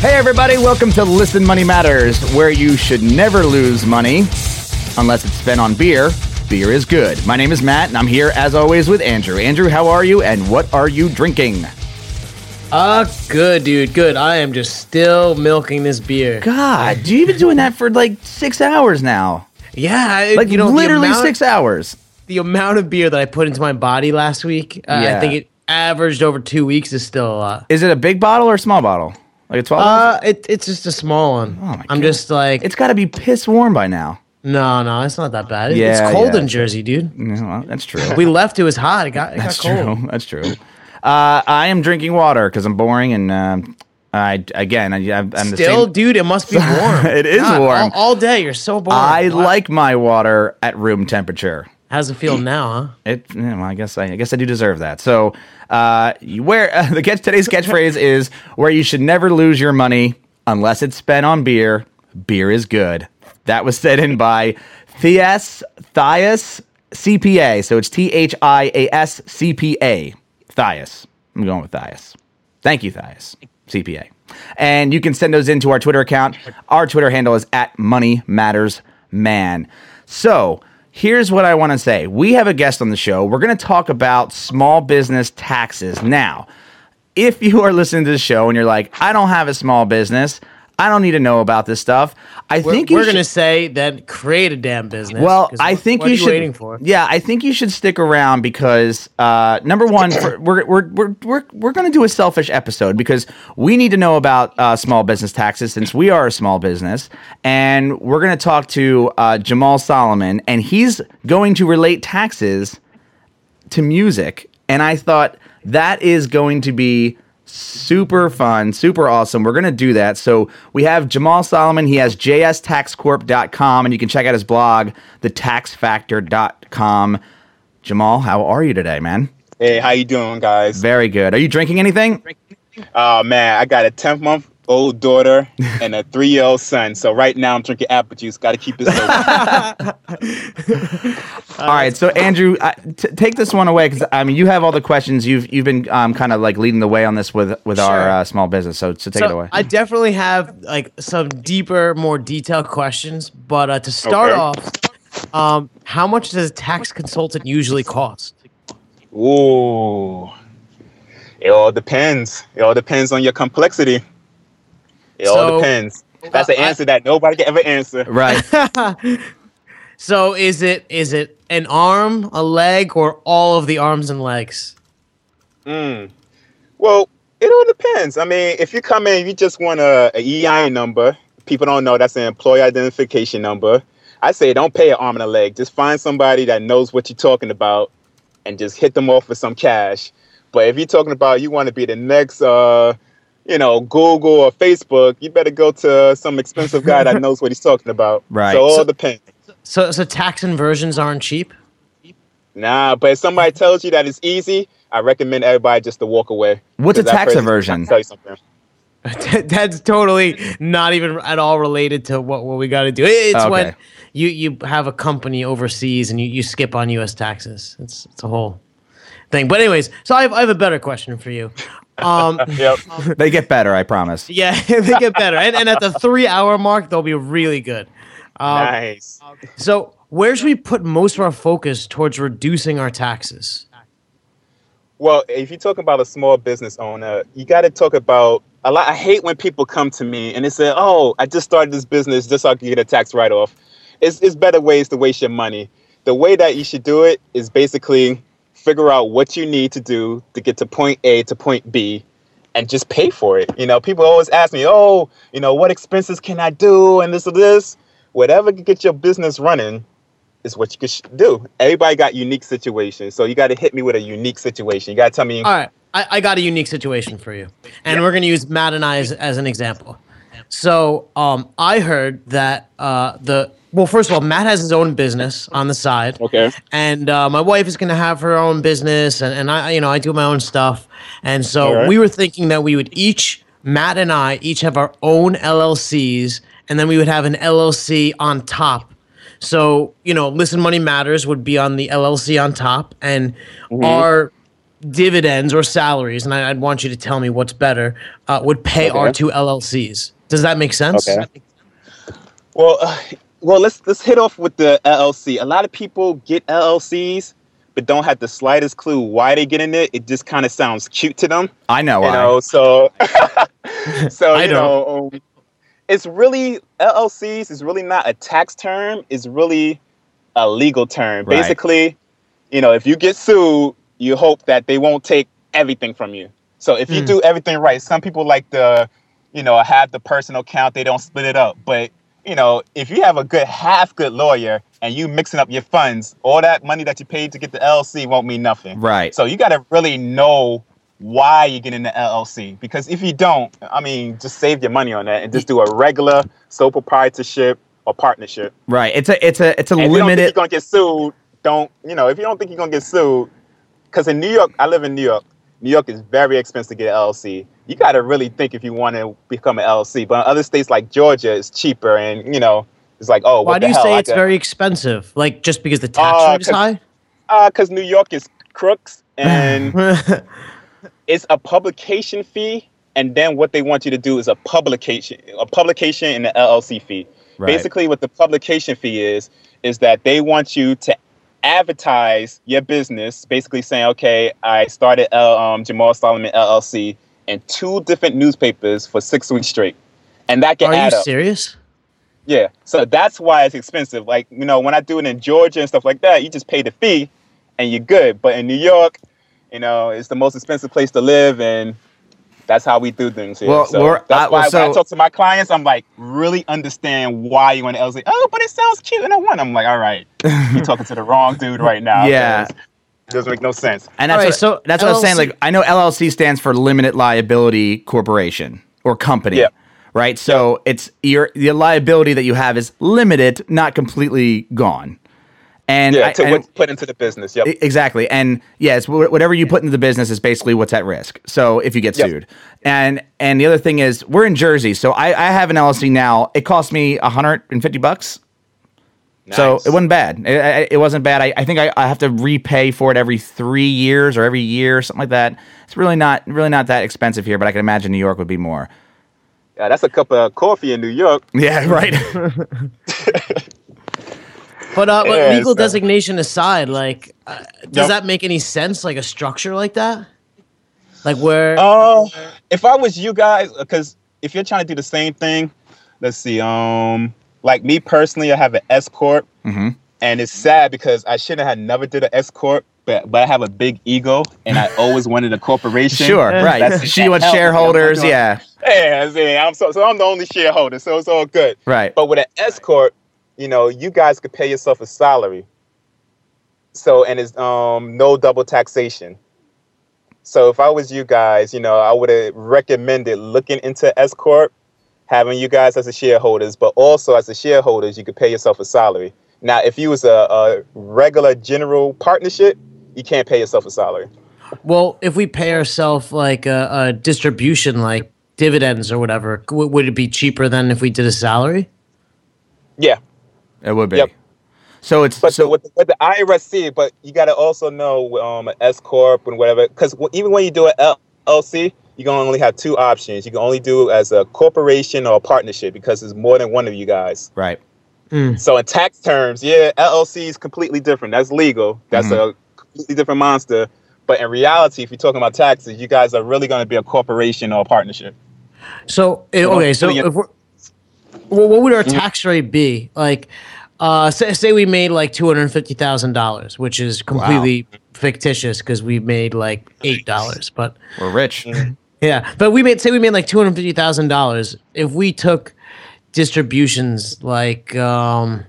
Hey, everybody, welcome to Listen Money Matters, where you should never lose money unless it's spent on beer. Beer is good. My name is Matt, and I'm here as always with Andrew. Andrew, how are you, and what are you drinking? Uh, good, dude. Good. I am just still milking this beer. God, you've been doing that for like six hours now. Yeah, it- Like you know, literally six hours. The amount of beer that I put into my body last week, uh, Yeah. I think it averaged over two weeks is still a lot. Is it a big bottle or a small bottle? Like a 12 ounce? Uh, it, it's just a small one. Oh my I'm God. just like, It's got to be piss warm by now. no, no, it's not that bad. It- Yeah, it's cold yeah. in Jersey, dude. Yeah, well, that's true. We left, it was hot. It got, it That's got cold. true. That's true. Uh, I am drinking water because I'm boring, and um, I again, I, I'm the Still, same. dude, it must be warm. It is God, warm. All, all day, you're so bored. I Wow. like my water at room temperature. How's it feel now, huh? It. yeah, well, I guess I, I guess I do deserve that. So, uh, you- where uh, the catch today's catchphrase is where you should never lose your money unless it's spent on beer. Beer is good. That was said in by Thias Thias CPA. So it's T H I A S C P A. Thias. I'm going with Thias. Thank you, Thias. CPA. And you can send those into our Twitter account. Our Twitter handle is at Money Matters Man. So here's what I want to say. We have a guest on the show. We're going to talk about small business taxes. Now, if you are listening to the show and you're like, I don't have a small business, I don't need to know about this stuff. I We're, think we're should- gonna say that create a damn business. Well, I think you should. waiting for. Yeah, I think you should stick around because uh, number one, we're we're we're we're we're going to do a selfish episode because we need to know about uh, small business taxes since we are a small business, and we're going to talk to uh, Jamaal Solomon, and he's going to relate taxes to music, and I thought that is going to be super fun, super awesome. We're going to do that. So we have Jamaal Solomon. He has jstaxcorp.com, and you can check out his blog, thetaxfactor.com. Jamaal, how are you today, man? Hey, how you doing, guys? Very good. Are you drinking anything? Oh man, I got a 10 month old daughter and a three year old son. So right now I'm drinking apple juice. Got to keep it. open. all right. So Andrew, uh, t- take this one away because I mean you have all the questions. You've you've been um, kind of like leading the way on this with with our uh, small business. So so take it away. I definitely have like some deeper, more detailed questions. But uh, to start Okay. off, um, how much does a tax consultant usually cost? Ooh, it all depends. It all depends on your complexity. It all depends. That's an answer that nobody can ever answer. right. So is it is it an arm, a leg, or all of the arms and legs? Mmm. Well, it all depends. I mean, if you come in, you just want a, a EIN number. People don't know that's an employee identification number. I say don't pay an arm and a leg. Just find somebody that knows what you're talking about, and just hit them off with some cash. But if you're talking about you want to be the next, uh, you know, Google or Facebook, you better go to some expensive guy that knows what he's talking about. Right. So all So- depends. So so tax inversions aren't cheap. Nah, but if somebody tells you that it's easy, I recommend everybody just to walk away. What's a tax person's aversion? Tell you something. That's totally not even at all related to what, what we got to do. It's oh, Okay. when you, you have a company overseas and you, you skip on U.S. taxes. It's it's a whole thing. But anyways, so I have, I have a better question for you. Um, Yep. they get better, I promise. yeah, they get better, and, and at the three hour mark, they'll be really good. Um, nice. So where should we put most of our focus towards reducing our taxes? Well, if you're talking about a small business owner, you got to talk about a lot. I hate when people come to me and they say, "Oh, I just started this business just so I can get a tax write-off." It's, it's better ways to waste your money. The way that you should do it is basically figure out what you need to do to get to point A to point B, and just pay for it. You know, people always ask me, "Oh, you know, what expenses can I do?" and this or this. Whatever can get your business running, is what you could sh- do. Everybody got unique situations, so you got to hit me with a unique situation. You got to tell me. All right, I, I got a unique situation for you, and we're going to use Matt and I as, as an example. So, um, I heard that uh, the well, first of all, Matt has his own business on the side. Okay. And uh, my wife is going to have her own business, and, and I, you know, I do my own stuff. And so right. we were thinking that we would each, Matt and I, each have our own LLCs, and then we would have an LLC on top. So you know, Listen Money Matters would be on the LLC on top, and our dividends or salaries, and I, would want you to tell me what's better, uh, would pay Okay. our two LLCs. Does that make sense? Okay. Well, uh, well, let's let's hit off with the LLC. A lot of people get LLCs, but don't have the slightest clue why they get in it. It just kind of sounds cute to them, I know. you why. know. So, so I you know, um, it's really LLCs is really not a tax term. It's really a legal term. Right. Basically, you know, if you get sued, you hope that they won't take everything from you. So if you Hmm. do everything right, some people like the, you know, have the personal account, they don't split it up. But you know, if you have a good half good lawyer and you mixing up your funds, all that money that you paid to get the LLC won't mean nothing. Right. So you got to really know why you get in the LLC because if you don't, I mean, just save your money on that and just do a regular sole proprietorship or partnership. Right. It's a it's a it's a And if you don't think you're gonna get sued, don't you know? If you don't think you're gonna get sued, because in New York, I live in New York. New York is very expensive to get an LLC. You got to really think if you want to become an LLC. But in other states like Georgia, it's cheaper, and you know, it's like, oh, what Why do you hell? say I it's got- very expensive? Like just because the tax Uh, rate is high? because New York is crooks and it's a publication fee, and then what they want you to do is a publication, a publication and an LLC fee. Right. Basically, what the publication fee is is that they want you to advertise your business, basically saying, "Okay, I started L, um, Jamaal Solomon LLC in two different newspapers for six weeks straight," and that can Are you add up. serious? Yeah. So that's why it's expensive. Like, you know, when I do it in Georgia and stuff like that, you just pay the fee and you're good. But in New York, you know, it's the most expensive place to live and that's how we do things here. Well, so that's well, why when I talk to my clients, I'm like, really understand why you want to LLC. Oh, but it sounds cute and I want. I'm like, all right, you're talking to the wrong dude right now. Yeah. 'Cause It doesn't make no sense. And that's Alright, what, so that's what I was saying. Like I know LLC stands for limited liability corporation or company. Yeah. Right. So it's your the liability that you have is limited, not completely gone. And, Yeah, I- to and- what's put into the business. Yep. Exactly. And yes, wh- whatever you put into the business is basically what's at risk. So if you get Yep. sued. And and the other thing is we're in Jersey. So I, I have an LLC now. It cost me 150 bucks. So it wasn't bad. It, it- it wasn't bad. I, I think I, I have to repay for it every three years or every year, something like that. It's really not really not that expensive here, but I can imagine New York would be more. Yeah, that's a cup of coffee in New York. Yeah, right. But, uh, but Yeah, legal so- designation aside, like, uh, does Yep. that make any sense? Like a structure like that, like where? Oh, if I was you guys, because if you're trying to do the same thing, let's see. Um, like me personally, I have an S corp, Mhm. and it's sad because I shouldn't have never did an S corp, but but I have a big ego, and I always wanted a corporation. sure, right. That's- She that wants helps. shareholders. I'm Yeah, Yeah, I'm so so I'm the only shareholder, so it's all good. right. But with an S corp, you know, you guys could pay yourself a salary. So and it's um no double taxation. So if I was you guys, you know, I would have recommended looking into S corp, having you guys as the shareholders, but also as the shareholders, you could pay yourself a salary. Now, if you was a, a regular general partnership, you can't pay yourself a salary. well, if we pay ourselves like a, a distribution, like dividends or whatever, w- would it be cheaper than if we did a salary? Yeah, It would be. Yep. So it's But so the, with, the, with the IRS see, but you got to also know um, an S corp and whatever, because even when you do an LLC, you can only have two options. You can only do it as a corporation or a partnership because there's more than one of you guys. right. So in tax terms, yeah, LLC is completely different. That's legal. That's a completely different monster. But in reality, if you're talking about taxes, you guys are really going to be a corporation or a partnership. So eh, know, okay, so if we're, well, what would our tax rate be? Like, uh, say, say we made like two hundred fifty thousand dollars, which is completely fictitious because we made like eight dollars. But We're rich. Yeah, but we made say we made like two hundred fifty thousand dollars. If we took distributions like um,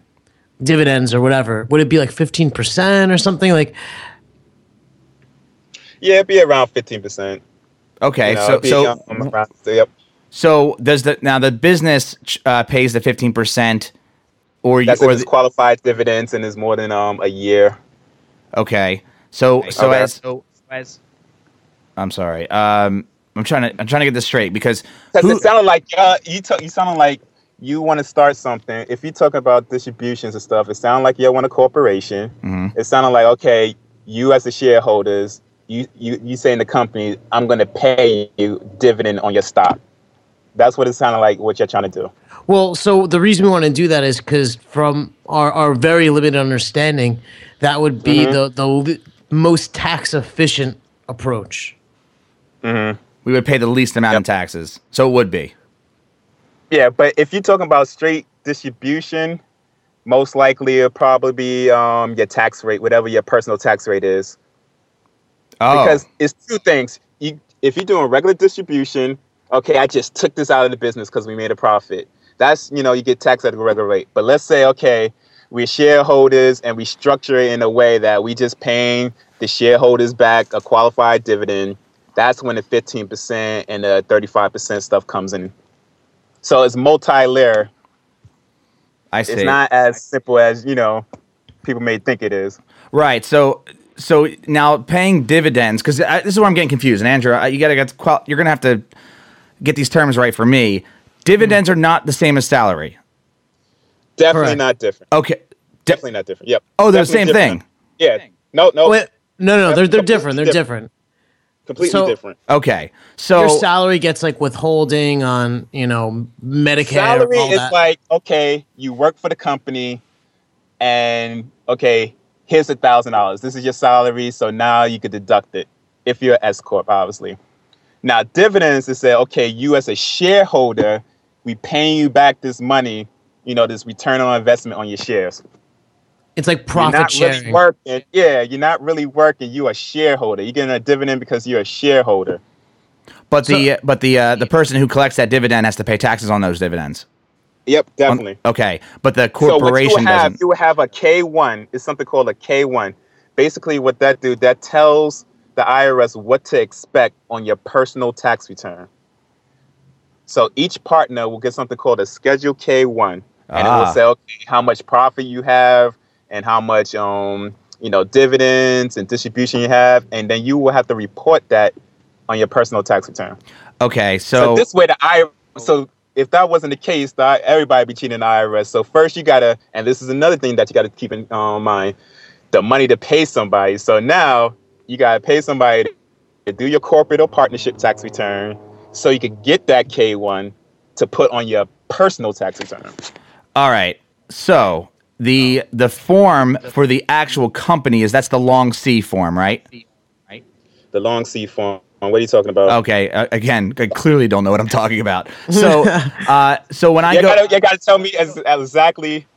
dividends or whatever, would it be like fifteen percent or something? Like, Yeah, it'd be around 15%. Okay. You know, so be, so um, around, yep. so does the now the business uh, pays the fifteen percent, or you That's or if it's the, qualified dividends and is more than um a year. okay. So so Okay. as So as I'm sorry. Um, I'm trying to I'm trying to get this straight because Because who, it sounded like uh, you t- you sounded like you want to start something. If you talk about distributions and stuff, it sounded like you want a corporation. Mhm. It sounded like okay, you as the shareholders, you you you say in the company, I'm going to pay you dividend on your stock. That's what it sounded like. What you're trying to do. Well, so the reason we want to do that is because from our, our very limited understanding, that would be Mm-hmm. the, the li- most tax efficient approach. We would pay the least amount in taxes. So it would be. Yeah, but if you're talking about straight distribution, most likely it'll probably be um, your tax rate, whatever your personal tax rate is. Oh. because it's two things. You, if you're doing regular distribution, okay, I just took this out of the business because we made a profit. That's you know you get taxed at a regular rate. But let's say okay, we're shareholders and we structure it in a way that we just paying the shareholders back a qualified dividend. That's when the 15% and the 35% stuff comes in. So it's multi-layer. I see. It's not as simple as you know people may think it is. Right. So so now paying dividends because this is where I'm getting confused. And Andrew, I- you gotta get you're gonna have to get these terms right for me. Dividends mm-hmm. are not the same as salary. Definitely Correct. not different. Okay. Di- Definitely not different. Yep. oh, they're the same different. thing. Yeah. No, no. Wait, no, no, That's they're, they're different. They're different. different. Completely so- different. Okay. So Your salary gets like withholding on, you know, Medicare. Salary all is that. like okay, you work for the company, and okay, here's a thousand dollars. This is your salary, so now you could deduct it if you're an S corp, obviously. Now dividends is say okay, you as a shareholder, we paying you back this money. You know, this return on investment on your shares. It's like You're profit not sharing. really working. Yeah, you're not really working. You're a shareholder. You're getting a dividend because you're a shareholder. but the but the uh, the person who collects that dividend has to pay taxes on those dividends. Yep, On- definitely. okay. But the corporation So what you corporation would have, doesn't. you would have a K one. It's something called a K one. Basically, what that do that tells the IRS what to expect on your personal tax return. So each partner will get something called a Schedule K one, and it Ah. will say okay how much profit you have and how much um you know dividends and distribution you have, and then you will have to report that on your personal tax return. Okay. So, So, this way, the I so if that wasn't the case, that everybody be cheating the IRS. So first, you gotta, and this is another thing that you gotta keep in uh, mind: the money to pay somebody. So now you gotta pay somebody to do your corporate or partnership tax return, so you can get that K one to put on your personal tax return. all right. So the the form for the actual company is that's the long C form, right? The long C form. What are you talking about? Okay. Uh, again, I clearly don't know what I'm talking about. So, uh, so when I you go, gotta, you gotta tell me as, exactly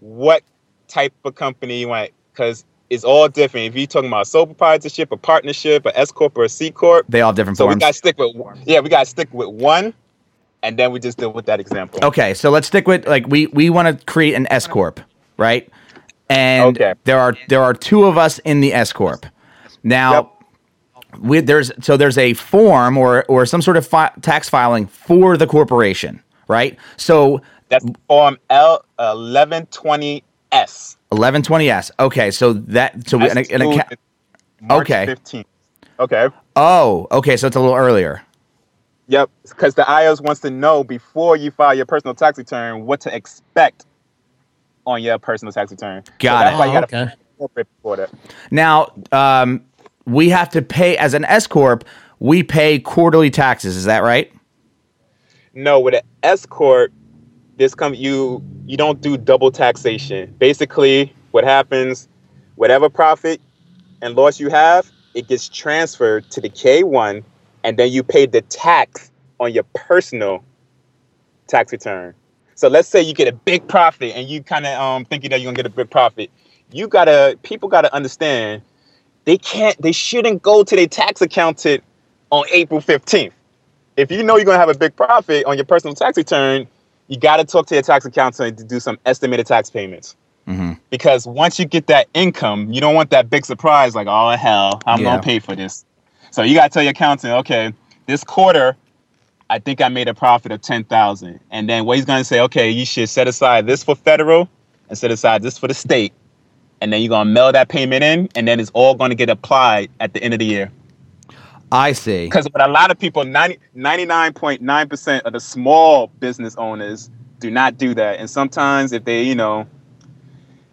what type of company you want, because it's all different. If you're talking about sole proprietorship, a partnership, a S corp, or a C corp, they all have different so we gotta stick with one. yeah, we gotta stick with one, and then we just deal with that example. Okay, so let's stick with like we we want to create an S corp, right? And Okay. there are there are two of us in the S corp. Now, we, there's so there's a form or or some sort of fi- tax filing for the corporation, right? So That's form L eleven twenty S. 1120S. Okay, so that so we, an, an account. Okay. 15th. Okay. Oh, okay, so it's a little earlier. Yep. Because the IRS wants to know before you file your personal tax return what to expect on your personal tax return. So Got that's it. why you Oh, gotta okay. corporate for that. Now, um, we have to pay as an S corp. We pay quarterly taxes. Is that right? No, with an S corp, this come you you don't do double taxation. Basically, what happens, whatever profit and loss you have, it gets transferred to the K one, and then you pay the tax on your personal tax return. So let's say you get a big profit and you kind of um thinking that you're gonna get a big profit. You gotta people gotta understand they can't they shouldn't go to their tax accountant on April 15th if you know you're going to have a big profit on your personal tax return, you got to talk to your tax accountant to do some estimated tax payments. Mhm. Because once you get that income, you don't want that big surprise like, oh, hell, I'm Yeah. going to pay for this. So you got to tell your accountant, okay, this quarter, I think I made a profit of 10000 And then what he's going to say, okay, you should set aside this for federal and set aside this for the state. And then you're going to mail that payment in, and then it's all going to get applied at the end of the year. I see. Because what a lot of people, 90, 99.9% of the small business owners do not do that. And sometimes if they, you know,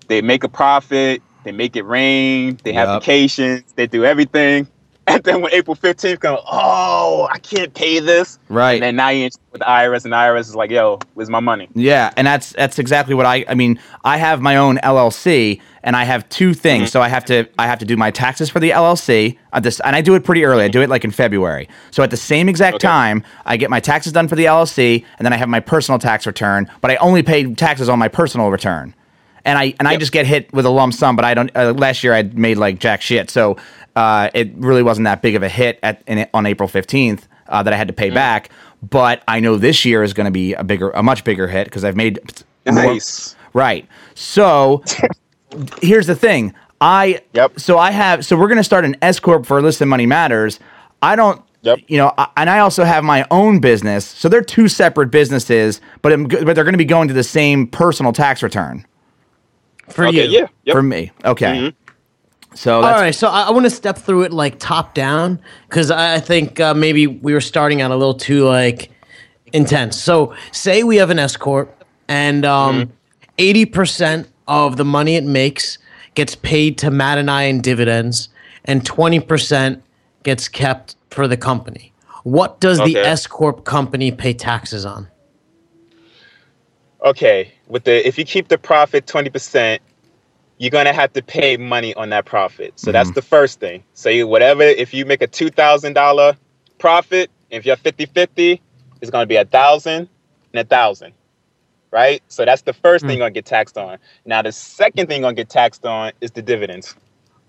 they make a profit, they make it rain, they have vacations, they do everything. And then when April 15th comes, oh, I can't pay this. Right. And then now you're with the IRS, and the IRS is like, yo, where's my money? Yeah, and that's that's exactly what I I mean, I have my own LLC and I have two things. Mm-hmm. So I have to I have to do my taxes for the LLC at this and I do it pretty early. I do it like in February. So at the same exact Okay. time, I get my taxes done for the LLC and then I have my personal tax return, but I only pay taxes on my personal return. And I and I just get hit with a lump sum, but I don't. Uh, last year I made like jack shit, so uh, it really wasn't that big of a hit at in, on April fifteenth uh, that I had to pay back. But I know this year is going to be a bigger, a much bigger hit because I've made more- Nice. Right. So here's the thing. I Yep. so I have so we're going to start an S corp for Listen Money Matters. I don't Yep. you know, I, and I also have my own business. So they're two separate businesses, but I'm, but they're going to be going to the same personal tax return for Okay, you. yeah. Yep. for me. Okay. Mhm. So All that's right, so I, I want to step through it like top down because I I think uh, maybe we were starting out a little too like intense. So say we have an S corp, and um, 80 percent of the money it makes gets paid to Matt and I in dividends, and twenty percent gets kept for the company. What does the Okay. S corp company pay taxes on? Okay, with the if you keep the profit 20%, you're gonna have to pay money on that profit. So that's the first thing. So you whatever if you make a two thousand dollar profit, if you're 50-50, it's gonna be a thousand and a thousand. Right? So that's the first thing you're gonna get taxed on. Now the second thing you're gonna get taxed on is the dividends.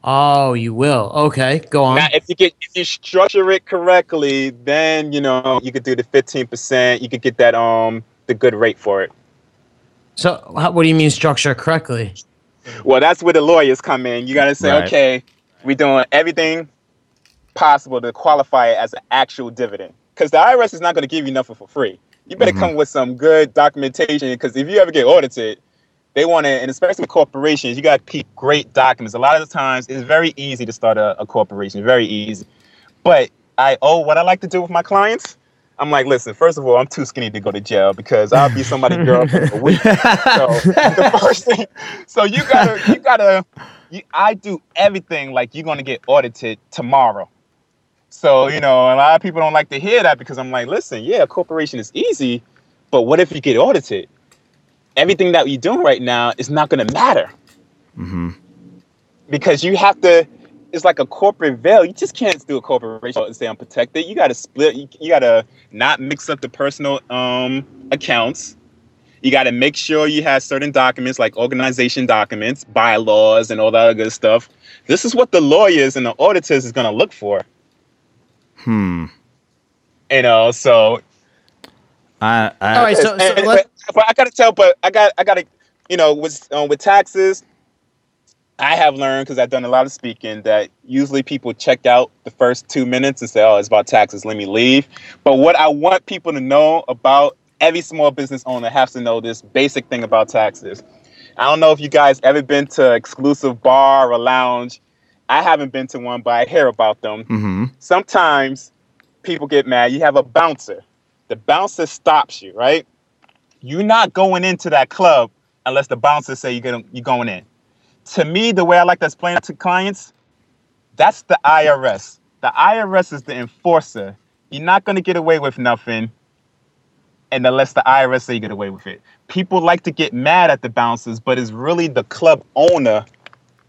Oh, you will. Okay, go on. Now, if you get if you structure it correctly, then you know you could do the fifteen percent. You could get that um the good rate for it. So, how, what do you mean structure correctly? Well, that's where the lawyers come in. You got to say, Right. okay, we're doing everything possible to qualify it as an actual dividend, because the IRS is not going to give you nothing for free. You better mm-hmm. come with some good documentation, because if you ever get audited, they want to, and especially corporations, you got to keep great documents. A lot of the times, it's very easy to start a, a corporation, very easy. But I oh, what I like to do with my clients, I'm like, listen, first of all, I'm too skinny to go to jail because I'll be somebody's girl for a week. So the first thing, so you gotta, you gotta, you, I do everything like you're gonna get audited tomorrow. So you know, a lot of people don't like to hear that because I'm like, listen, yeah, a corporation is easy, but what if you get audited? Everything that you're doing right now is not gonna matter mm-hmm. because you have to. It's like a corporate veil. You just can't do a corporation and say I'm protected. You got to split. You, you got to not mix up the personal um, accounts. You got to make sure you have certain documents like organization documents, bylaws, and all that other good stuff. This is what the lawyers and the auditors is going to look for. hmm. You know, so I, I, All right, so, so and- and- let, but, but I gotta tell, but I got, I gotta, you know, with um, with taxes, I have learned because I've done a lot of speaking that usually people check out the first two minutes and say, "Oh, it's about taxes. Let me leave." But what I want people to know about every small business owner has to know this basic thing about taxes. I don't know if you guys ever been to exclusive bar or lounge. I haven't been to one, but I hear about them hmm sometimes people get mad. You have a bouncer. The bouncer stops you, right? You're not going into that club unless the bouncer say you're gonna you're going in. To me, the way I like to explain it to clients, that's the IRS. The IRS is the enforcer. You're not gonna get away with nothing, and unless the IRS say you get away with it. People like to get mad at the bouncers, but it's really the club owner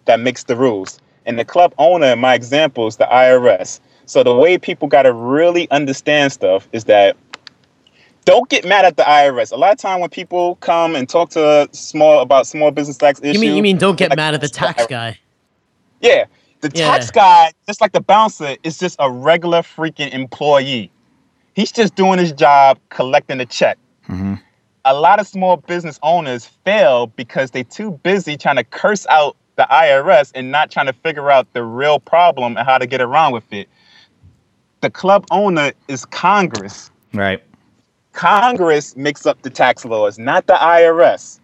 that makes the rules. And the club owner, in my example, is the IRS. So the way people got to really understand stuff is that don't get mad at the IRS. A lot of time when people come and talk to small about small business tax issues, you mean you mean don't get like, mad at the tax guy? yeah, the Yeah. tax guy, just like the bouncer, is just a regular freaking employee. He's just doing his job, collecting a check. Mm-hmm. A lot of small business owners fail because they're too busy trying to curse out the IRS and not trying to figure out the real problem and how to get around with it. The club owner is Congress. right. Congress makes up the tax laws, not the IRS.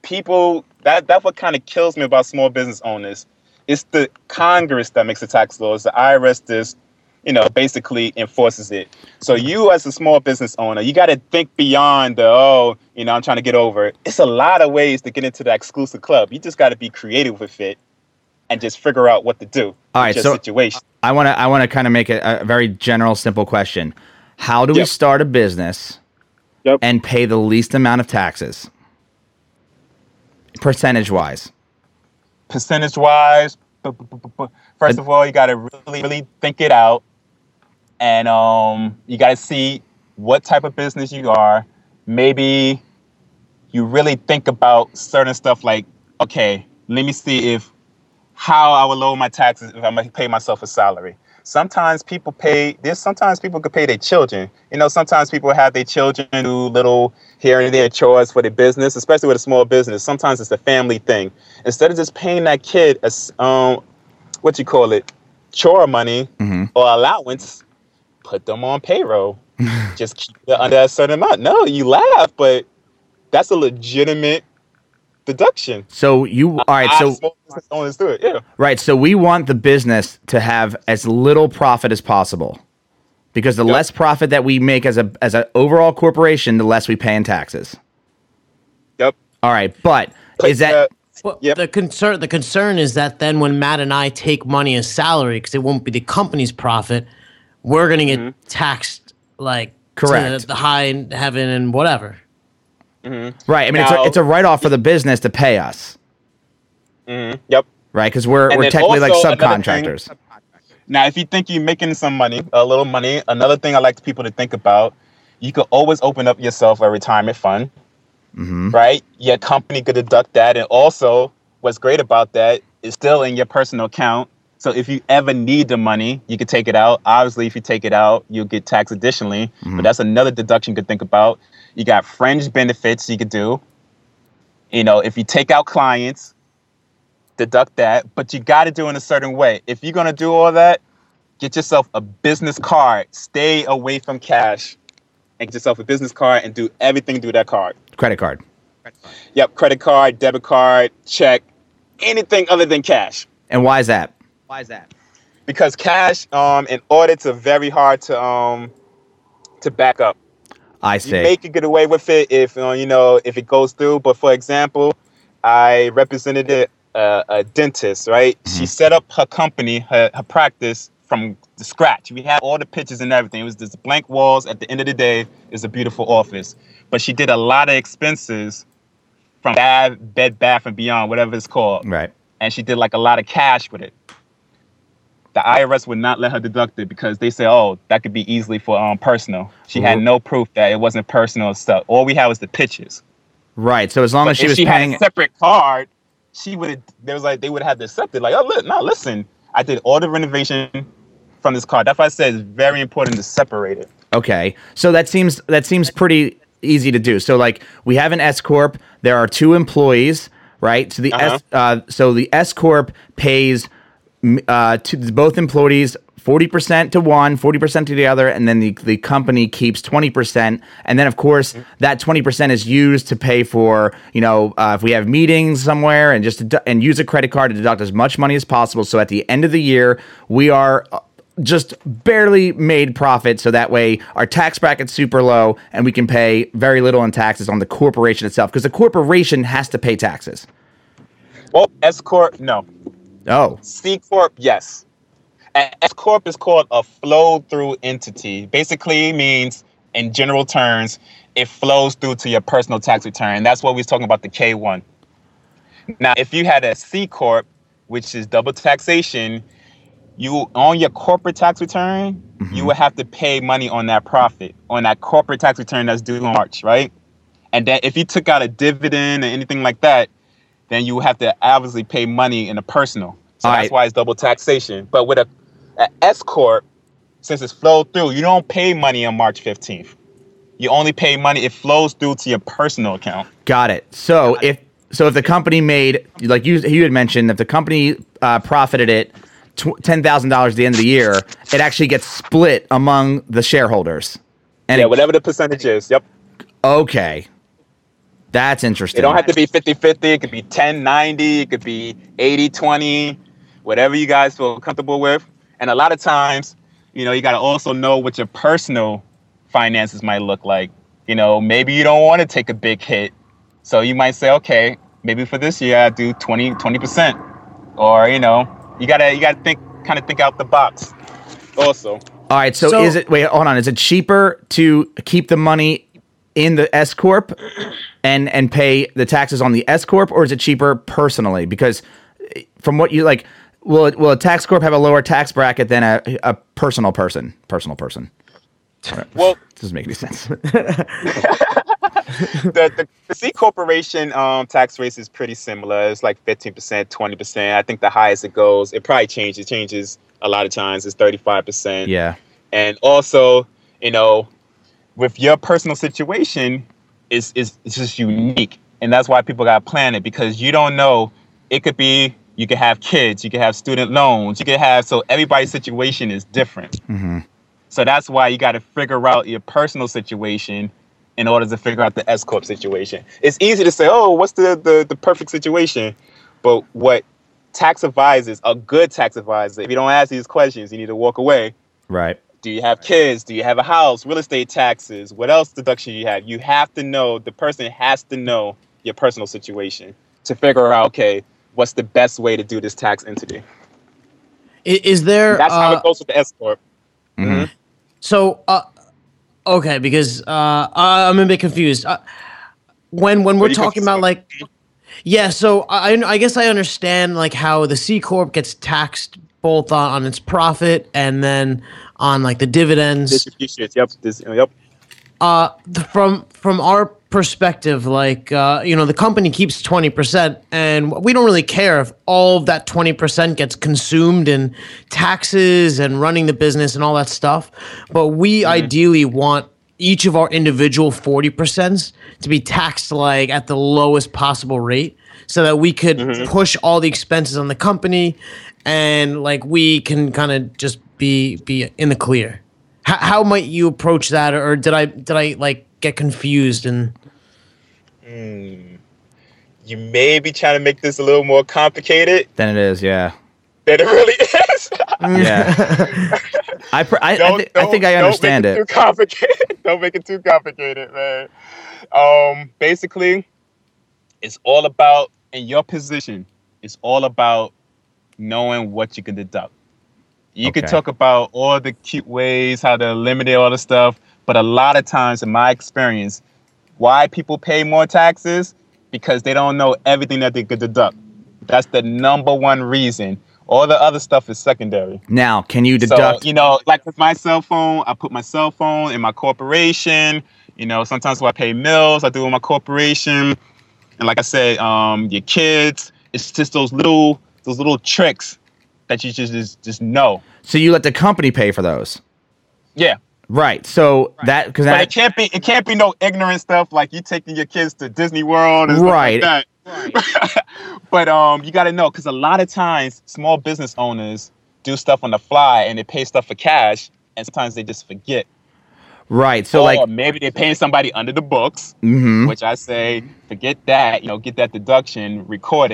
People that that's what kind of kills me about small business owners. It's the Congress that makes the tax laws. The IRS just, you know, basically enforces it. So you as a small business owner, you got to think beyond the oh, you know, I'm trying to get over it. It's a lot of ways to get into that exclusive club. You just got to be creative with it and just figure out what to do. All right, so- situation. I want to I want to kind of make it a very general, simple question. How do we start a business Yep. and pay the least amount of taxes, percentage wise? percentage wise, first of all, you got to really, really think it out, and um, you got to see what type of business you are. Maybe you really think about certain stuff like, okay, let me see if how I will lower my taxes if I'm gonna pay myself a salary. Sometimes people pay. There's sometimes people could pay their children. You know, sometimes people have their children do little here and there chores for their business, especially with a small business. Sometimes it's a family thing. Instead of just paying that kid as um, what you call it, chore money or allowance, put them on payroll. just keep it under a certain amount. No, you laugh, but that's a legitimate deduction. So you all right? I- So small business do it. Yeah. right. So we want the business to have as little profit as possible, because the Yep. less profit that we make as a as an overall corporation, the less we pay in taxes. Yep. All right, but But, is that uh, Well, Yep. the concern the concern is that then when Matt and I take money as salary because it won't be the company's profit, we're gonna get Mm-hmm. taxed like Correct. to the high heaven and whatever. Mm-hmm. right? I mean, it's a, it's a write off for the business to pay us, mm-hmm. Yep. right? Because we're And we're technically like thing- subcontractors. Now, if you think you're making some money, a little money, another thing I like people to think about, you could always open up yourself a retirement fund, mm-hmm. right? Your company could deduct that, and also, what's great about that is still in your personal account. So if you ever need the money, you could take it out. Obviously, if you take it out, you'll get taxed additionally. But mm-hmm. that's another deduction you could think about. You got fringe benefits you could do. You know, if you take out clients, deduct that, but you got to do it in a certain way. If you're going to do all that, get yourself a business card. Stay away from cash and get yourself a business card and do everything through that card. Credit card. Yep, credit card, debit card, check, anything other than cash. And why is that? Why is that? Because cash um, and audits are very hard to um, to back up. I see. You see. may could get away with it if uh, you know if it goes through. But for example, I represented a, a, a dentist. Right, she set up her company, her, her practice from the scratch. We had all the pictures and everything. It was just blank walls. At the end of the day, it's a beautiful office. But she did a lot of expenses from Bed, Bed Bath and Beyond, whatever it's called right. and she did like a lot of cash with it. The IRS would not let her deduct it because they said, "Oh, that could be easily for um personal." She had no proof that it wasn't personal stuff. All we had was the pictures. Right. So as long as she if was she paying, had a separate card, she would. There was like they would have had to accept it. Like, oh, look, no, listen, I did all the renovation from this card. That's why I said it's very important to separate it. okay. So that seems that seems pretty easy to do. So like we have an S corp. There are two employees, right? So the Uh-huh. S, uh, so the S corp pays uh, to both employees. 40% to one, 40% to the other, and then the, the company keeps 20%. And then, of course, that 20% is used to pay for, you know, uh, if we have meetings somewhere and just dedu- and use a credit card to deduct as much money as possible. So at the end of the year, we are uh, just barely made profit. So that way our tax bracket's super low and we can pay very little in taxes on the corporation itself because the corporation has to pay taxes. Well, S corp, no. Oh, C corp, yes. S corp is called a flow through entity. Basically means, in general terms, it flows through to your personal tax return. That's what we was talking about the K one. Now, if you had a C corp, which is double taxation, you on your corporate tax return, you mm-hmm. would have to pay money on that profit on that corporate tax return that's due in March, right? And then if you took out a dividend or anything like that, then you have to obviously pay money in a personal. So All that's right. why it's double taxation. But with a, a S corp, since it's flowed through, you don't pay money on March 15th. You only pay money, it flows through to your personal account. got it. So if so, if the company made like you you had mentioned, if the company uh, profited it ten thousand dollars at the end of the year, it actually gets split among the shareholders. And Yeah, it- whatever the percentage is. Yep. okay, that's interesting. It don't have to be 50 50. It could be 10 90. It could be 80 20, whatever you guys feel comfortable with. And a lot of times, you know, you got to also know what your personal finances might look like. You know, maybe you don't want to take a big hit. So you might say, okay, maybe for this year I do 20, 20%. or you know, you gotta you gotta think kind of think out the box. Also, All right, so, So- is it wait, hold on, is it cheaper to keep the money in the S corp and and pay the taxes on the S corp or is it cheaper personally because eh, from what you like will it, will a tax corp have a lower tax bracket than a, a personal person, personal person? well, this doesn't make any sense. the, the, the C corporation um, tax rate is pretty similar. It's like 15%, 20%. I think the highest it goes, it probably changes, changes a lot of times. It's 35%. yeah. And also, you know, with your personal situation, is is it's just unique. And that's why people got to plan it because you don't know. It could be you could have kids, you could have student loans, you could have so everybody's situation is different. Mm-hmm. So that's why you got to figure out your personal situation in order to figure out the S corp situation. It's easy to say, "Oh, what's the the, the perfect situation?" But what tax advisors, a good tax advisor, if you don't ask these questions, you need to walk away. Right. Do you have kids? Do you have a house? Real estate taxes? What else deduction you have? You have to know. The person has to know your personal situation to figure out, okay, what's the best way to do this tax entity. Is there? That's how uh, it goes with the S corp. Mhm. So, uh, okay, because uh, I'm a bit confused. Uh, when when we're talking about like, yeah, so I I guess I understand like how the C corp gets taxed both on, on its profit and then on like the dividends. Distributions. Yep. This, yep. uh from from our perspective like uh you know the company keeps 20% and we don't really care if all of that 20% gets consumed in taxes and running the business and all that stuff but we ideally want each of our individual 40% to be taxed like at the lowest possible rate so that we could push all the expenses on the company and like we can kind of just be be in the clear how, how might you approach that or did i did i like get confused and You may be trying to make this a little more complicated than it is, yeah. than it really is. Yeah. I, pr- I, I, Don't- I think I don't- understand don't make it. Too complicated. don't make it too complicated, man. Um, basically, it's all about in your position. It's all about knowing what you can deduct. You can Okay. talk about all the cute ways how to eliminate all the stuff, but a lot of times, in my experience, why people pay more taxes because they don't know everything that they could deduct. That's the number one reason. All the other stuff is secondary. Now, can you So, deduct? you know, like with my cell phone, I put my cell phone in my corporation. You know, sometimes when I pay bills, I do it with my corporation. And like I said, um, your kids, it's just those little those little tricks that you just just, just know. so you let the company pay for those, Yeah. right? So that because But it can't be it can't be no ignorant stuff like you taking your kids to Disney World and Right. like that. but um, you got to know because a lot of times small business owners do stuff on the fly and they pay stuff for cash, and sometimes they just forget. right. So or like, maybe they're paying somebody under the books, mhm. which I say forget that. You know, get that deduction, record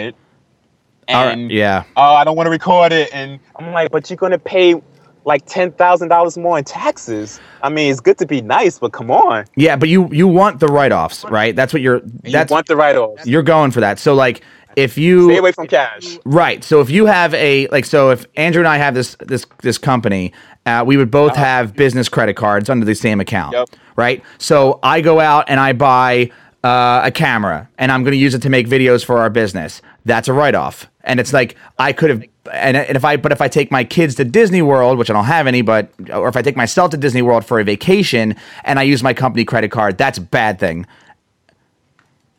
it, All right, and yeah. oh, I don't want to record it, and I'm like, but you're gonna pay like ten thousand dollars more in taxes. I mean, it's good to be nice, but come on, Yeah, but you you want the write offs, right? That's what you're. you want the write-offs. you're going for that. So like, if you Stay away from cash. Right. So if you have a like, so if Andrew and I have this this this company, uh, we would both have business credit cards under the same account. Yep. Right. So I go out and I buy uh, a camera, and I'm going to use it to make videos for our business. That's a write off, and it's like I could have. And, and if I but if I take my kids to Disney World, which I don't have any, but or if I take myself to Disney World for a vacation and I use my company credit card, that's a bad thing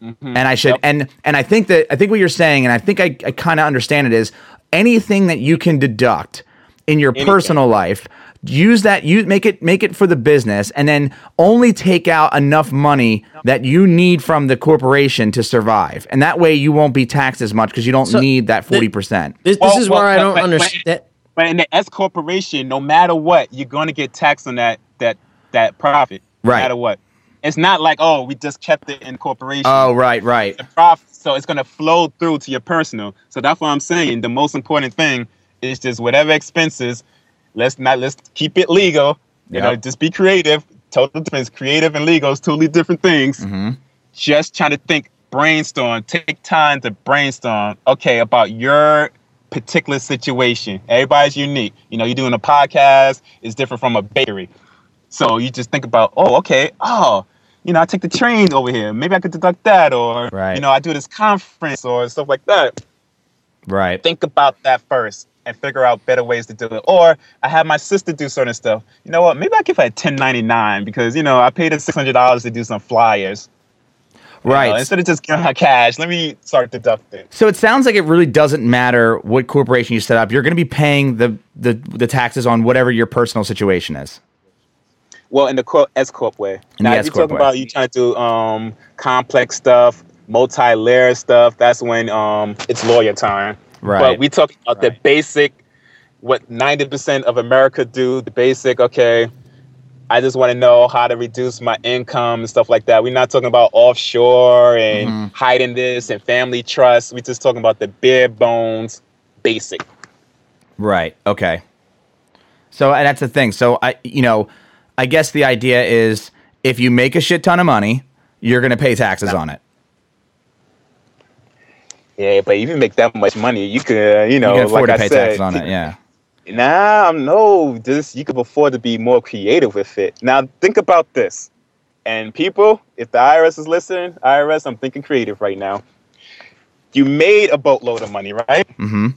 mm-hmm. and I should Yep. and and I think that I think what you're saying, and I think I, I kind of understand it is anything that you can deduct in your personal life, use that you make it make it for the business, and then only take out enough money that you need from the corporation to survive, and that way you won't be taxed as much because you don't So, need that forty percent. this, Well, this is well, where i don't but- but- understand But in the S corporation, no matter what, you're going to get taxed on that that that profit. Right. No matter what. It's not like oh, we just kept it in corporation. Oh right, right. the profit, so it's going to flow through to your personal. So that's what I'm saying. The most important thing is just whatever expenses. Let's not let's keep it legal. You know, just be creative. Total difference. Creative and legal is totally different things. Mm-hmm. Just trying to think, brainstorm. Take time to brainstorm. Okay, about your particular situation. Everybody's unique. You know, you're doing a podcast is different from a bakery. So you just think about, oh, okay, oh, you know, I take the train over here. Maybe I could deduct that, or Right. you know, I do this conference or stuff like that. Right. Think about that first and figure out better ways to do it. Or I have my sister do certain stuff. You know what? Maybe I give her a 1099 because you know I paid her six hundred dollars to do some flyers. You know, Right. instead of just giving her cash, let me start deducting. So it sounds like it really doesn't matter what corporation you set up. You're going to be paying the, the the taxes on whatever your personal situation is. Well, in the corp, S corp way. In now, if you're talking way. about you trying to do um, complex stuff, multi-layer stuff, that's when um, it's lawyer time. Right. But we talk about the basic, what 90% of America do, the basic, okay, I just want to know how to reduce my income and stuff like that. We're not talking about offshore and Mm-hmm. hiding this and family trust. We're just talking about the bare bones basic. Right. Okay. So and that's the thing. So I, you know, I guess the idea is if you make a shit ton of money, you're going to pay taxes on it. Yeah, but if you make that much money, you could, you know, you can afford like to I pay said, taxes on it. Yeah. Nah, I'm- no, this you could afford to be more creative with it. Now think about this. And people, if the IRS is listening, IRS, I'm thinking creative right now. You made a boatload of money, right? Mm-hmm.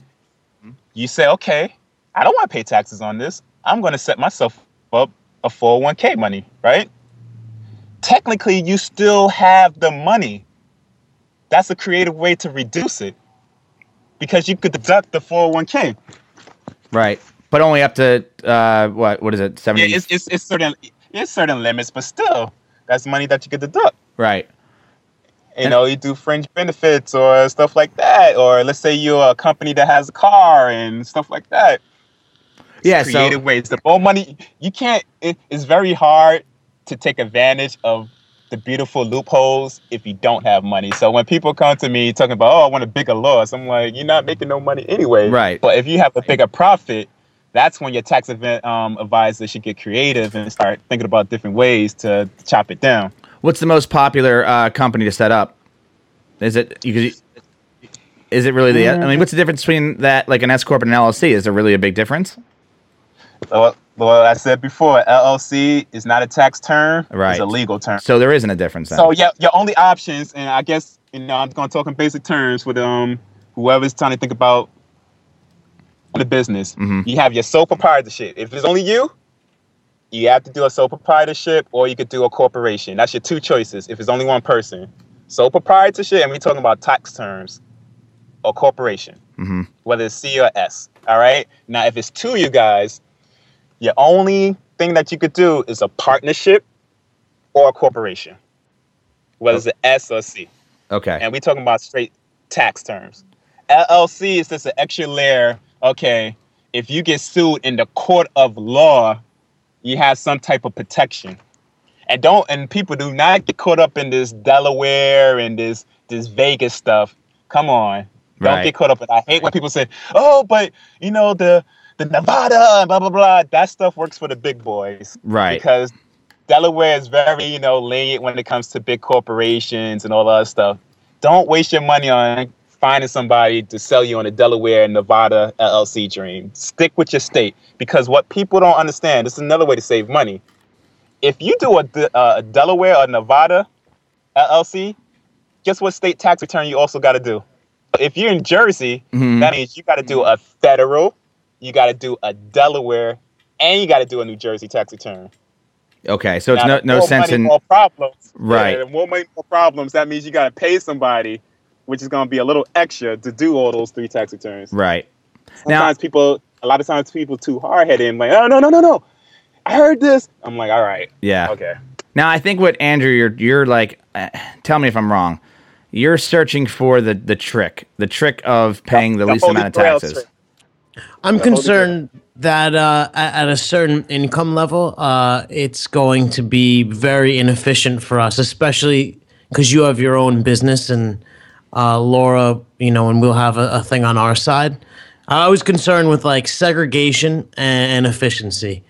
You say, okay, I don't want to pay taxes on this. I'm going to set myself up a 401k money, right? Technically, you still have the money. That's a creative way to reduce it because you could deduct the 401k. Right. But only up to uh, what? What is it? Seventy. Yeah, it's, it's, it's certain it's certain limits, but still, that's money that you could deduct. right. You know, you do fringe benefits or stuff like that, or let's say you're a company that has a car and stuff like that. Yeah. Creative So ways. The more money you can't. It, it's very hard to take advantage of the beautiful loopholes if you don't have money. So when people come to me talking about, oh, I want a bigger loss, I'm like, you're not making no money anyway. Right. But if you have a bigger profit, that's when your tax event um, advisor should get creative and start thinking about different ways to chop it down. what's the most popular uh, company to set up? Is it you? Is it really the? I mean, what's the difference between that, like an S corp and an LLC? Is there really a big difference? Well, well, I said before, LLC is not a tax term; Right. it's a legal term. So there isn't a difference. Then. So yeah, your only options, and I guess you know, I'm going to talk in basic terms with um whoever's trying to think about the business. Mhm. You have your sole proprietorship. If it's only you, you have to do a sole proprietorship, or you could do a corporation. That's your two choices. If it's only one person, sole proprietorship, and we're talking about tax terms, or corporation, hmm whether it's C or S. All right. Now, if it's two of you guys, your only thing that you could do is a partnership or a corporation, whether it's an S or C. Okay. And we're talking about straight tax terms. LLC is just an extra layer. Okay, if you get sued in the court of law, you have some type of protection. And don't and people do not get caught up in this Delaware and this this Vegas stuff. Come on. Don't Right. get caught up in I hate when people say, Oh, but you know, the the Nevada and blah blah blah. That stuff works for the big boys Right. because Delaware is very, you know, lenient when it comes to big corporations and all that stuff. Don't waste your money on finding somebody to sell you on a Delaware and Nevada LLC dream. Stick with your state because what people don't understand, this is another way to save money. If you do a, uh, a Delaware or Nevada LLC, guess what state tax return you also got to do? If you're in Jersey, Mhm. that means you got to do a federal, you got to do a Delaware, and you got to do a New Jersey tax return. Okay. So it's no no sense money, in. more problems. Right. Yeah, more money, more problems. That means you got to pay somebody, which is going to be a little extra to do all those three tax returns. Right. Now- Sometimes people, a lot of times people too hard headed and like, oh no no no no, I heard this. I'm like, all right, Yeah. okay. Now I think what Andrew, you're you're like, uh, tell me if I'm wrong. You're searching for the the trick, the trick of paying the, The least amount of taxes. trick. I'm concerned that uh, at at a certain income level, uh, it's going to be very inefficient for us, especially because you have your own business and uh, Laura, you know, and we'll have a, a thing on our side. I was concerned with like segregation and, and efficiency.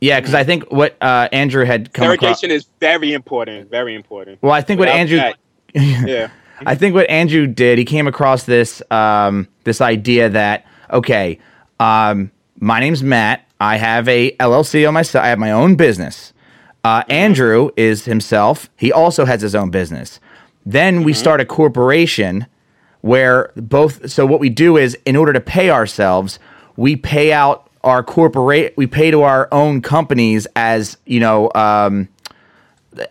Yeah, because I think what uh, Andrew had come across. Segregation is very important. Very important. Well, I think what Andrew. that- yeah. I think what Andrew did, he came across this um, this idea that okay, um, my name's Matt. I have a LLC on my side. I have my own business. Uh, Andrew is himself. He also has his own business. Then we start a corporation where both. So what we do is, in order to pay ourselves, we pay out our corporate. We pay to our own companies as you know. Um,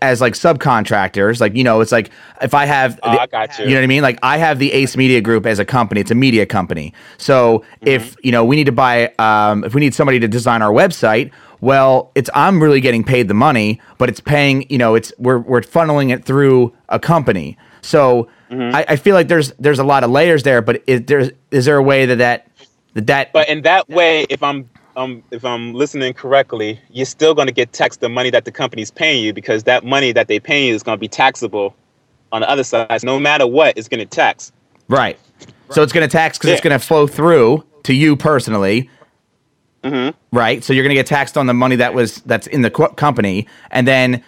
as like subcontractors, like you know, it's like if I have, Oh, I got you. know what I mean. Like I have the Ace Media Group as a company; it's a media company. So if you know we need to buy, um, if we need somebody to design our website, well, it's I'm really getting paid the money, but it's paying, you know, it's we're we're funneling it through a company. So I, I feel like there's there's a lot of layers there, but is there is there a way that that that, that But in that way, if I'm um, if I'm listening correctly, you're still going to get taxed the money that the company's paying you because that money that they pay you is going to be taxable on the other side. No matter what, it's going to tax. Right. So it's going to tax because it's going to flow through to you personally. Right. So you're going to get taxed on the money that was that's in the co- company, and then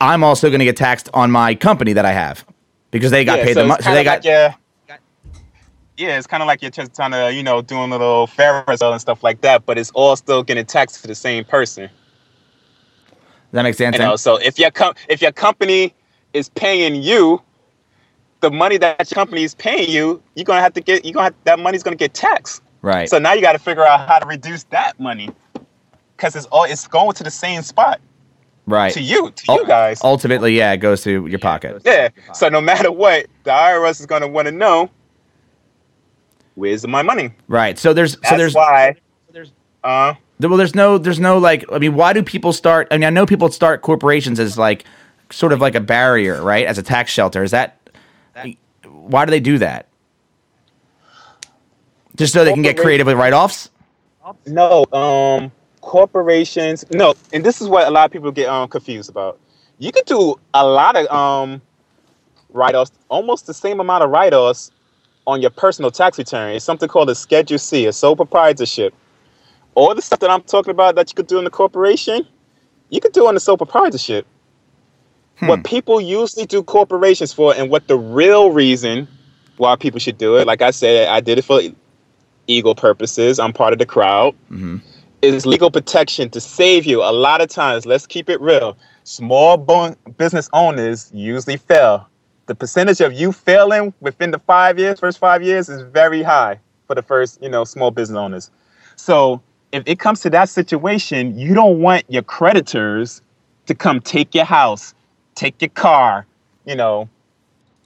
I'm also going to get taxed on my company that I have because they got yeah, paid so the money. So they got like you're- yeah, it's kind of like you're just trying to, you know, doing a little Ferris and stuff like that, but it's all still getting taxed to the same person. that makes sense. You know, so if your com- if your company is paying you the money that your company is paying you, you're gonna have to get you gonna have, that money's gonna get taxed. right. So now you got to figure out how to reduce that money because it's all it's going to the same spot right. to you to Ul- you guys. Ultimately, yeah, it goes to your pocket. Yeah. So no matter what, the IRS is gonna want to know where's my money. Right. So there's That's so there's why. There's Uh, There- Well, there's no, there's no like. I mean, why do people start? I mean, I know people start corporations as like, sort of like a barrier, right? As a tax shelter. Is that? Why do they do that? Just so they can get creative with write-offs. no. Um, corporations. No, and this is what a lot of people get um confused about. You can do a lot of um write-offs, almost the same amount of write-offs on your personal tax return. It's something called a Schedule C, a sole proprietorship. All the stuff that I'm talking about that you could do in the corporation, you could do on the sole proprietorship. What hmm. people usually do corporations for, and what the real reason why people should do it, like I said, I did it for ego purposes. I'm part of the crowd. Mm-hmm. Is legal protection to save you. A lot of times, let's keep it real. Small business owners usually fail. The percentage of you failing within the five years, first five years, is very high for the first, you know, small business owners. So if it comes to that situation, you don't want your creditors to come take your house, take your car, you know,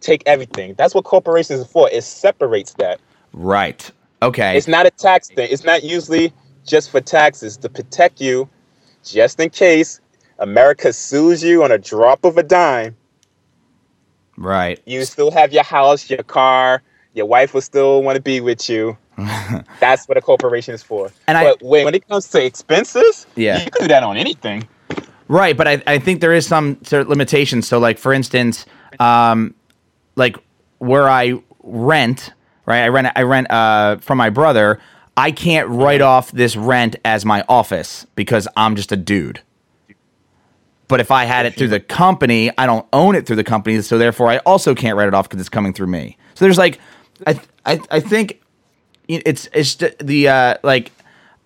take everything. That's what corporations are for. It separates that. Right. Okay. It's not a tax thing. It's not usually just for taxes to protect you, just in case America sues you on a drop of a dime. Right. You still have your house, your car. Your wife will still want to be with you. That's what a corporation is for. And I- when, when it comes to expenses, Yeah. you can do that on anything. Right, but I, I think there is some sort of limitations. So, like for instance, um, like where I rent, right? I rent I rent uh, from my brother. I can't write off this rent as my office because I'm just a dude. But if I had it through the company, I don't own it through the company, so therefore I also can't write it off because it's coming through me. So there's like, I I, I think it's it's the- uh, like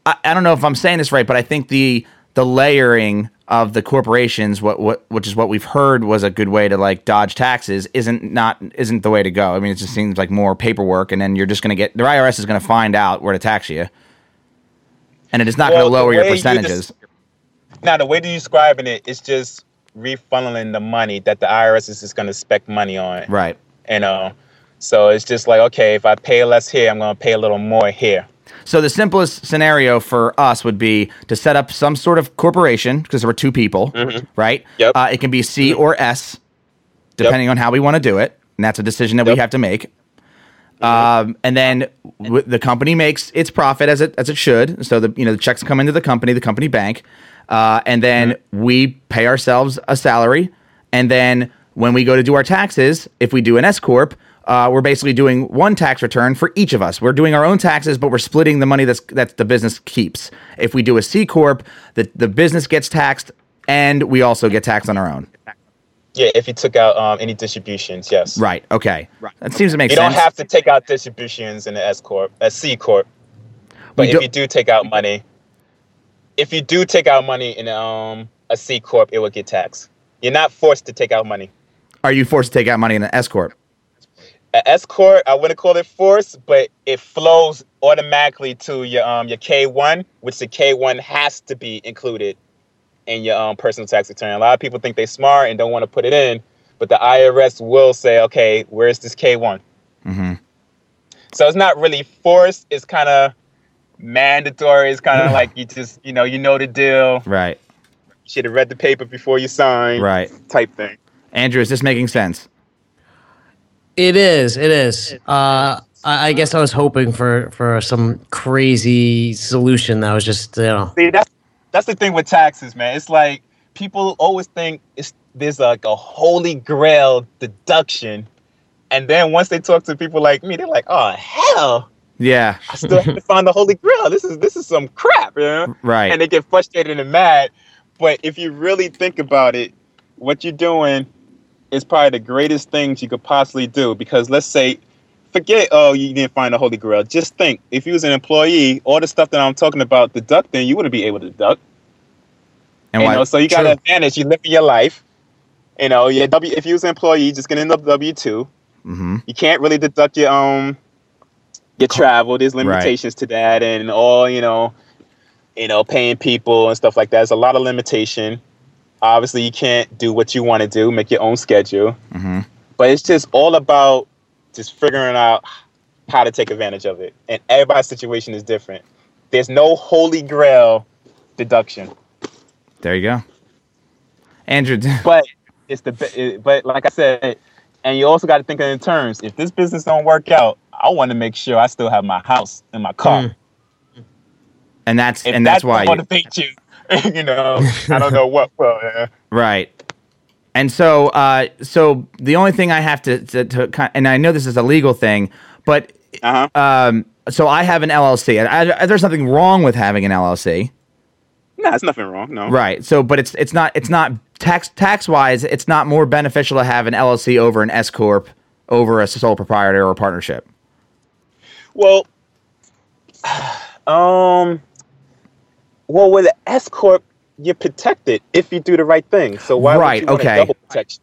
I, I don't know if I'm saying this right, but I think the the layering of the corporations, what what which is what we've heard was a good way to like dodge taxes, isn't not isn't the way to go. I mean, it just seems like more paperwork, and then you're just going to get the IRS is going to find out where to tax you, and it is not going to lower your you percentages. des- Now, the way that you're describing it, it is just refunneling the money that the IRS is just going to spec money on. right. You know, so it's just like, okay, if I pay less here, I'm going to pay a little more here. So the simplest scenario for us would be to set up some sort of corporation because there were two people, right? Mm-hmm. Yep. Uh, it can be C or S, depending on how we want to do it, and that's a decision that we have to make. Um, and then w- the company makes its profit as it as it should. So the you know the checks come into the company, the company bank, uh, and then we pay ourselves a salary. And then when we go to do our taxes, if we do an S corp, uh, we're basically doing one tax return for each of us. We're doing our own taxes, but we're splitting the money that's that the business keeps. If we do a C corp, the the business gets taxed, and we also get taxed on our own. Yeah, if you took out um, any distributions, yes. Right. Okay. Right. That seems to make You sense. don't have to take out distributions in the S corp, a C corp. But You if you do take out money, if you do take out money in um a C corp, it will get taxed. You're not forced to take out money. Are you forced to take out money in an S corp? A S corp, I wouldn't call it forced, but it flows automatically to your um your K one, which the K one has to be included in your um personal tax return. A lot of people think they're smart and don't want to put it in, but the IRS will say, okay, where's this K one? Mm-hmm. So it's not really forced. It's kind of mandatory. It's kind of like you just you know you know the deal. Right. You should have read the paper before you sign. Right. Type thing. Andrew, is this making sense? It is. It is. Uh, I, I guess I was hoping for for some crazy solution that was just you know. See, that's that's the thing with taxes, man. It's like people always think it's there's like a holy grail deduction, and then once they talk to people like me, they're like, "Oh hell, Yeah. I still have to find the holy grail. This is this is some crap, you know?" Right. And they get frustrated and mad. But if you really think about it, what you're doing is probably the greatest things you could possibly do. Because let's say, forget, oh, you didn't find the holy grail. Just think, if you was an employee, all the stuff that I'm talking about deducting, you wouldn't be able to deduct. and you why? know, so you got True. an advantage. You living your life. You know, your W. If you was an employee, just get in the W two. mm-hmm. You can't really deduct your um your travel. There's limitations to that, and all you know, you know, paying people and stuff like that. There's a lot of limitation. Obviously, you can't do what you want to do, make your own schedule. Mm-hmm. But it's just all about just figuring out how to take advantage of it. And everybody's situation is different. There's no holy grail deduction. There you go. Andrew, but it's the but like I said, and you also got to think in terms. If this business don't work out, I want to make sure I still have my house and my car. Mm. and that's If and that's that why you- motivate you. you know, I don't know what. Well, yeah. Right. And so, uh, so the only thing I have to, to, to kind and I know this is a legal thing, but Uh huh. um, so I have an LLC. And I, I, there's nothing wrong with having an LLC, Nah, there's nothing wrong. No. right? So, but it's it's not it's not tax tax wise, it's not more beneficial to have an LLC over an S corp over a sole proprietor or partnership. Well, um, well, with an S corp, you're protected if you do the right thing. So why Right, would you want okay. double protection?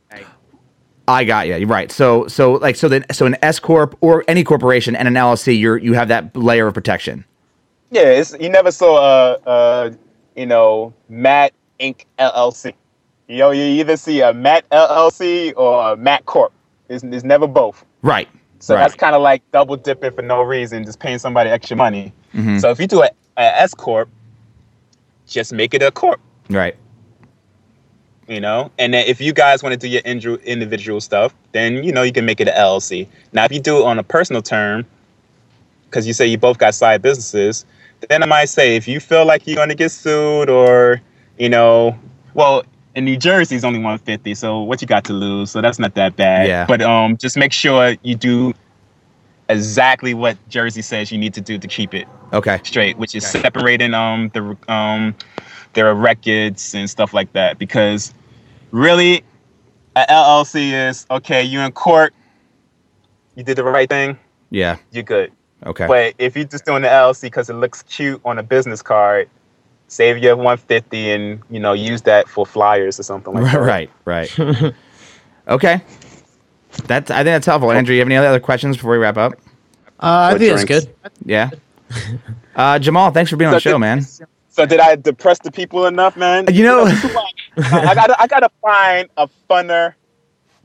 I got you. You're right. So so like so then so an S corp or any corporation and an LLC, you're you have that layer of protection. Yeah, it's, you never saw a, a you know Matt Inc. LLC. You know, you either see a Matt LLC or a Matt Corp. It's, it's never both. Right. So right. that's kind of like double dipping for no reason, just paying somebody extra money. Mhm. So if you do a, a S corp, just make it a corp. right. You know, and then if you guys want to do your individual individual stuff, then you know you can make it an LLC. Now, if you do it on a personal term, because you say you both got side businesses, then I might say if you feel like you're going to get sued or you know, well, in New Jersey is only 150, so what you got to lose? So that's not that bad. Yeah. But um, just make sure you do exactly what Jersey says you need to do to keep it Okay. straight, which is separating um the um their records and stuff like that. Because really, an LLC is okay. You in court, you did the right thing, Yeah. you're good. Okay. But if you're just doing the LLC because it looks cute on a business card, save your 150 and you know use that for flyers or something like that. right, right. okay. That's I think that's helpful. Andrew, you have any other questions before we wrap up? Uh, I think it's drinks? good. Yeah. Uh, Jamaal, thanks for being on the show, did- man. So did I depress the people enough, man? You know- I gotta I gotta find a funner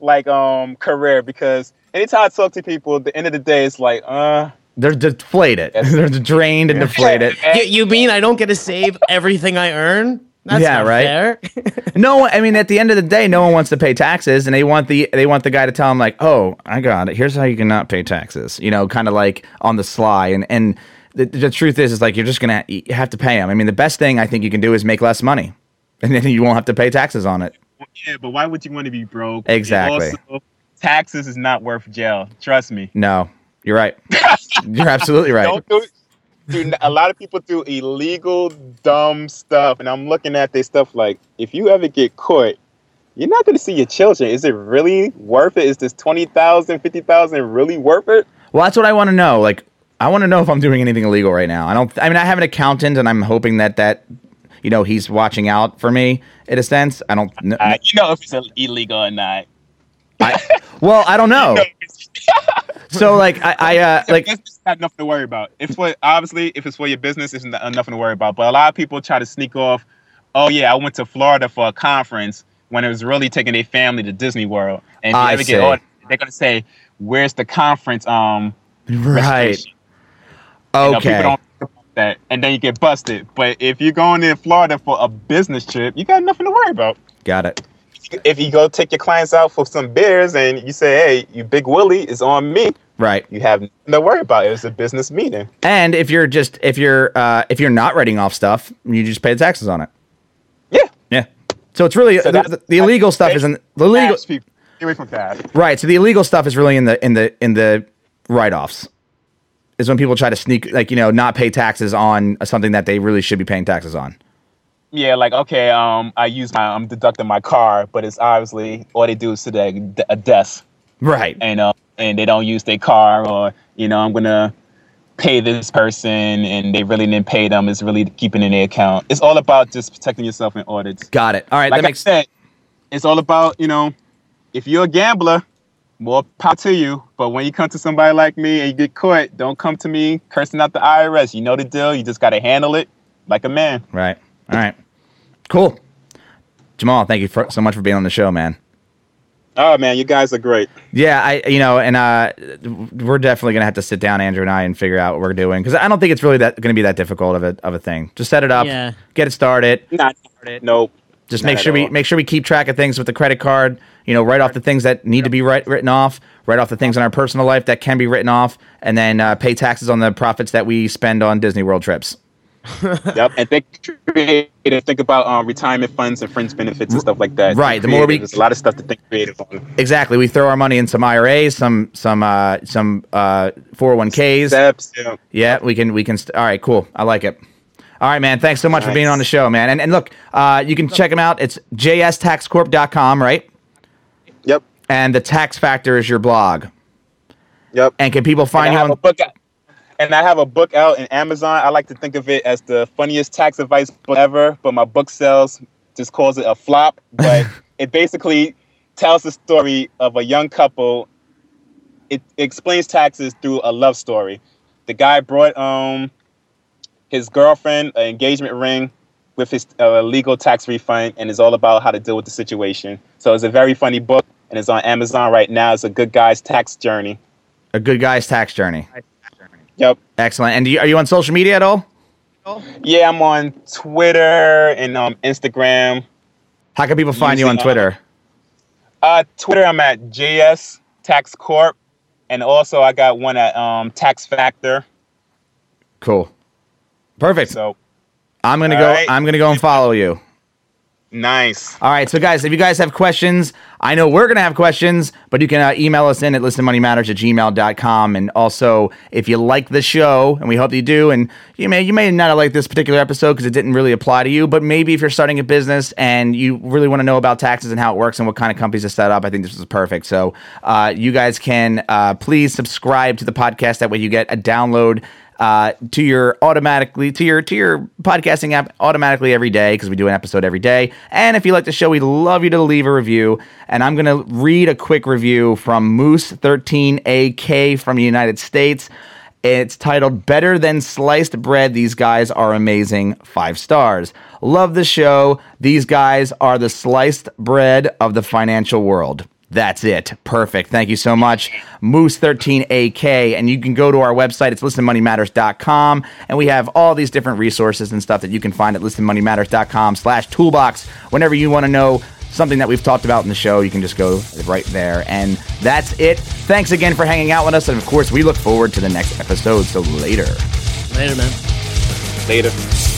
like um career because anytime I talk to people, at the end of the day, it's like uh They're deflated. Yes. They're drained and deflated. You, you mean I don't get to save everything I earn? That's Yeah, not right. fair. No, I mean at the end of the day, no one wants to pay taxes, and they want the they want the guy to tell them like, "Oh, I got it. Here's how you can not pay taxes." You know, kind of like on the sly. And and the, the truth is, is like you're just gonna you have to pay them. I mean, the best thing I think you can do is make less money, and then you won't have to pay taxes on it. yeah, but why would you want to be broke? Exactly. Also, taxes is not worth jail. Trust me. No, you're right. you're absolutely right. Don't do Dude, a lot of people do illegal, dumb stuff, and I'm looking at this stuff like, if you ever get caught, you're not going to see your children. Is it really worth it? Is this 20,000, 50,000 really worth it? Well, that's what I want to know. Like, I want to know if I'm doing anything illegal right now. I don't. I mean, I have an accountant, and I'm hoping that that, you know, he's watching out for me in a sense. I don't. kn- Uh, you know if it's illegal or not. well, I don't know. So like, I, I uh, like, business got nothing to worry about. If for obviously, if it's for your business, it's not, nothing to worry about. But a lot of people try to sneak off. Oh yeah, I went to Florida for a conference when it was really taking their family to Disney World. And if you I ever see. get they're gonna say, "Where's the conference?" Um, right. registration?" You know, Okay. that, and then you get busted. But if you're going in Florida for a business trip, you got nothing to worry about. Got it. If you go take your clients out for some beers and you say, "Hey, you Big Willie is on me," Right. you have to worry about. It. It's a business meeting. And if you're just if you're uh, if you're not writing off stuff, you just pay the taxes on it. Yeah. Yeah. So it's really So the, the, illegal stuff isn't the legal people. Get away from cash. right. So the illegal stuff is really in the in the in the write offs. Is when people try to sneak like you know not pay taxes on something that they really should be paying taxes on. Yeah, like okay, um, I use my, I'm deducting my car, but it's obviously all they do is to the, a desk, Right. and uh, and they don't use their car, or you know, I'm gonna pay this person, and they really didn't pay them. It's really keeping in their account. It's all about just protecting yourself in audits. Got it. All right. Like that makes I said, it's all about you know, if you're a gambler, more power to you. But when you come to somebody like me and you get caught, don't come to me cursing out the IRS. You know the deal. You just gotta handle it like a man. right. All right. Cool. Jamaal, thank you for, so much for being on the show, man. Oh man, you guys are great. Yeah, I you know, and uh, we're definitely gonna have to sit down, Andrew and I, and figure out what we're doing because I don't think it's really that gonna be that difficult of a of a thing. Just set it up, Yeah. get it started. Not nope. Just Not make at sure we make sure we keep track of things with the credit card. You know, write off the things that need to be write, written off. Write off the things in our personal life that can be written off, and then uh, pay taxes on the profits that we spend on Disney World trips. Yep. And think creative. Think about um, retirement funds and fringe benefits and stuff like that. Right, the more we- there's a lot of stuff to think creative on. Exactly. We throw our money in some IRAs, some some uh, some uh, 401ks. Steps. Yeah. Yeah, we can we can. St- all right, cool. I like it. All right, man. Thanks so much for being on the show, man. And and look, uh, you can check them out. It's jstaxcorp.com, right? Yep. And the Tax Factor is your blog. Yep. And can people find you on? A book out. And I have a book out in Amazon. I like to think of it as the funniest tax advice book ever, but my book sales just calls it a flop. But it basically tells the story of a young couple. It explains taxes through a love story. The guy brought um his girlfriend an engagement ring with his uh, legal tax refund, and it's all about how to deal with the situation. So it's a very funny book, and it's on Amazon right now. It's a good guy's tax journey. A Good Guy's Tax Journey. Yep. Excellent. And you, are you on social media at all? Yeah, I'm on Twitter and um, Instagram. How can people find you on Using, uh, Twitter? Uh, Twitter, I'm at JS Tax Corp, and also I got one at um, Tax Factor. Cool. Perfect. So I'm gonna go. right. I'm gonna go and follow you. Nice. All right, so guys, if you guys have questions, I know we're going to have questions, but you can uh, email us in at listenmoneymatters at gmail.com. And also, if you like the show, and we hope you do, and you may you may not liked this particular episode because it didn't really apply to you, but maybe if you're starting a business and you really want to know about taxes and how it works and what kind of companies to set up, I think this is perfect. So uh, you guys can uh, please subscribe to the podcast. That way you get a download uh, to your automatically to your to your podcasting app automatically every day because we do an episode every day. And if you like the show, we'd love you to leave a review. And I'm gonna read a quick review from Moose13AK from the United States. It's titled Better Than Sliced Bread. These guys are amazing. Five stars. Love the show. These guys are the sliced bread of the financial world. That's it. Perfect. Thank you so much. Moose13AK. And you can go to our website. It's listenmoneymatters.com. And we have all these different resources and stuff that you can find at listenmoneymatters.com slash toolbox. Whenever you want to know something that we've talked about in the show, you can just go right there. And that's it. Thanks again for hanging out with us. And of course, we look forward to the next episode. So later. Later, man. Later.